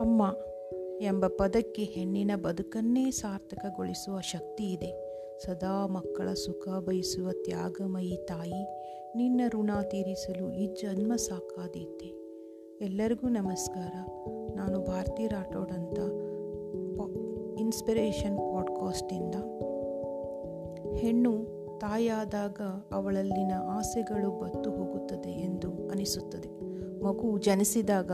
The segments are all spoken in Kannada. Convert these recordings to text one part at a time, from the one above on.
ಅಮ್ಮ ಎಂಬ ಪದಕ್ಕೆ ಹೆಣ್ಣಿನ ಬದುಕನ್ನೇ ಸಾರ್ಥಕಗೊಳಿಸುವ ಶಕ್ತಿ ಇದೆ. ಸದಾ ಮಕ್ಕಳ ಸುಖ ಬಯಸುವ ತ್ಯಾಗಮಯಿ ತಾಯಿ ನಿನ್ನ ಋಣ ತೀರಿಸಲು ಈ ಜನ್ಮ ಸಾಕಾದೀತೆ. ಎಲ್ಲರಿಗೂ ನಮಸ್ಕಾರ. ನಾನು ಭಾರತಿ ರಾಠೋಡ್ ಅಂತ ಇನ್ಸ್ಪಿರೇಷನ್ ಪಾಡ್ಕಾಸ್ಟಿಂದ ಹೆಣ್ಣು ತಾಯಾದಾಗ ಅವಳಲ್ಲಿನ ಆಸೆಗಳು ಬತ್ತು ಹೋಗುತ್ತದೆ ಎಂದು ಅನಿಸುತ್ತದೆ. ಮಗು ಜನಿಸಿದಾಗ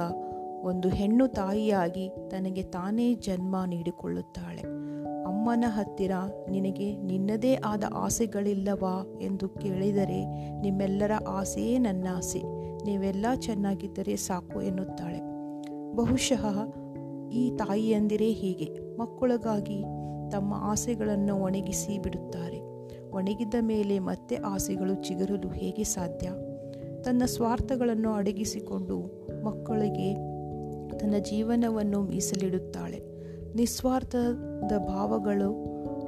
ಒಂದು ಹೆಣ್ಣು ತಾಯಿಯಾಗಿ ತನಗೆ ತಾನೇ ಜನ್ಮ ನೀಡಿಕೊಳ್ಳುತ್ತಾಳೆ. ಅಮ್ಮನ ಹತ್ತಿರ ನಿನಗೆ ನಿನ್ನದೇ ಆದ ಆಸೆಗಳಿಲ್ಲವಾ ಎಂದು ಕೇಳಿದರೆ ನಿಮ್ಮೆಲ್ಲರ ಆಸೆಯೇ ನನ್ನ ಆಸೆ. ನೀವೆಲ್ಲ ಚೆನ್ನಾಗಿದ್ದರೆ ಸಾಕು ಎನ್ನುತ್ತಾಳೆ. ಬಹುಶಃ ಈ ತಾಯಿಯಂದಿರೇ ಹೀಗೆ. ಮಕ್ಕಳಿಗಾಗಿ ತಮ್ಮ ಆಸೆಗಳನ್ನು ಒಣಗಿಸಿ ಬಿಡುತ್ತಾರೆ. ಒಣಗಿದ ಮೇಲೆ ಮತ್ತೆ ಆಸೆಗಳು ಚಿಗುರಲು ಹೇಗೆ ಸಾಧ್ಯ? ತನ್ನ ಸ್ವಾರ್ಥಗಳನ್ನು ಅಡಗಿಸಿಕೊಂಡು ಮಕ್ಕಳಿಗೆ ತನ್ನ ಜೀವನವನ್ನು ಮೀಸಲಿಡುತ್ತಾಳೆ. ನಿಸ್ವಾರ್ಥದ ಭಾವಗಳು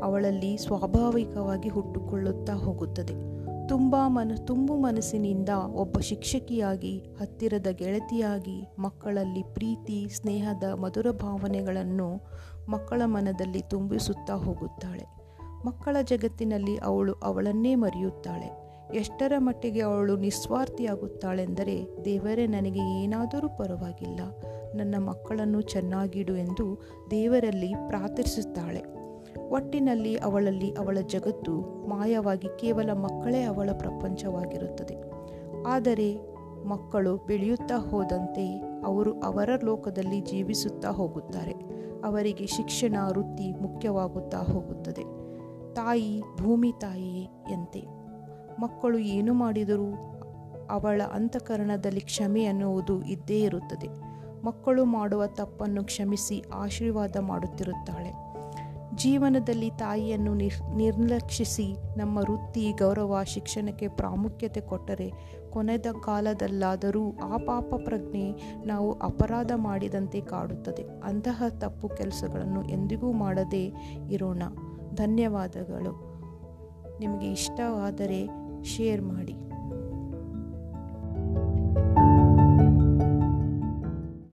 ಅವಳಲ್ಲಿ ಸ್ವಾಭಾವಿಕವಾಗಿ ಹುಟ್ಟುಕೊಳ್ಳುತ್ತಾ ಹೋಗುತ್ತದೆ. ತುಂಬ ಮನ, ತುಂಬು ಮನಸ್ಸಿನಿಂದ ಒಬ್ಬ ಶಿಕ್ಷಕಿಯಾಗಿ, ಹತ್ತಿರದ ಗೆಳತಿಯಾಗಿ, ಮಕ್ಕಳಲ್ಲಿ ಪ್ರೀತಿ, ಸ್ನೇಹದ ಮಧುರ ಭಾವನೆಗಳನ್ನು ಮಕ್ಕಳ ಮನದಲ್ಲಿ ತುಂಬಿಸುತ್ತಾ ಹೋಗುತ್ತಾಳೆ. ಮಕ್ಕಳ ಜಗತ್ತಿನಲ್ಲಿ ಅವಳು ಅವಳನ್ನೇ ಮರೆಯುತ್ತಾಳೆ. ಎಷ್ಟರ ಮಟ್ಟಿಗೆ ಅವಳು ನಿಸ್ವಾರ್ಥಿಯಾಗುತ್ತಾಳೆಂದರೆ ದೇವರೇ ನನಗೆ ಏನಾದರೂ ಪರವಾಗಿಲ್ಲ. ನನ್ನ ಮಕ್ಕಳನ್ನು ಚೆನ್ನಾಗಿಡು ಎಂದು ದೇವರಲ್ಲಿ ಪ್ರಾರ್ಥಿಸುತ್ತಾಳೆ. ಒಟ್ಟಿನಲ್ಲಿ ಅವಳಲ್ಲಿ ಅವಳ ಜಗತ್ತು ಮಾಯವಾಗಿ ಕೇವಲ ಮಕ್ಕಳೇ ಅವಳ ಪ್ರಪಂಚವಾಗಿರುತ್ತದೆ. ಆದರೆ ಮಕ್ಕಳು ಬೆಳೆಯುತ್ತಾ ಹೋದಂತೆ ಅವರು ಅವರ ಲೋಕದಲ್ಲಿ ಜೀವಿಸುತ್ತಾ ಹೋಗುತ್ತಾರೆ. ಅವರಿಗೆ ಶಿಕ್ಷಣ, ವೃತ್ತಿ ಮುಖ್ಯವಾಗುತ್ತಾ ಹೋಗುತ್ತದೆ. ತಾಯಿ, ಭೂಮಿ ತಾಯಿಯಂತೆ ಮಕ್ಕಳು ಏನು ಮಾಡಿದರೂ ಅವಳ ಅಂತಃಕರಣದಲ್ಲಿ ಕ್ಷಮೆ ಅನ್ನುವುದು ಇದ್ದೇ ಇರುತ್ತದೆ. ಮಕ್ಕಳು ಮಾಡುವ ತಪ್ಪನ್ನು ಕ್ಷಮಿಸಿ ಆಶೀರ್ವಾದ ಮಾಡುತ್ತಿರುತ್ತಾಳೆ. ಜೀವನದಲ್ಲಿ ತಾಯಿಯನ್ನು ನಿರ್, ನಿರ್ಲಕ್ಷಿಸಿ ನಮ್ಮ ವೃತ್ತಿ, ಗೌರವ, ಶಿಕ್ಷಣಕ್ಕೆ ಪ್ರಾಮುಖ್ಯತೆ ಕೊಟ್ಟರೆ ಕೊನೆದ ಕಾಲದಲ್ಲಾದರೂ ಆ ಪಾಪ ಪ್ರಜ್ಞೆ ನಾವು ಅಪರಾಧ ಮಾಡಿದಂತೆ ಕಾಡುತ್ತದೆ. ಅಂತಹ ತಪ್ಪು ಕೆಲಸಗಳನ್ನು ಎಂದಿಗೂ ಮಾಡದೇ ಇರೋಣ. ಧನ್ಯವಾದಗಳು. ನಿಮಗೆ ಇಷ್ಟವಾದರೆ ಶೇರ್ ಮಾಡಿ.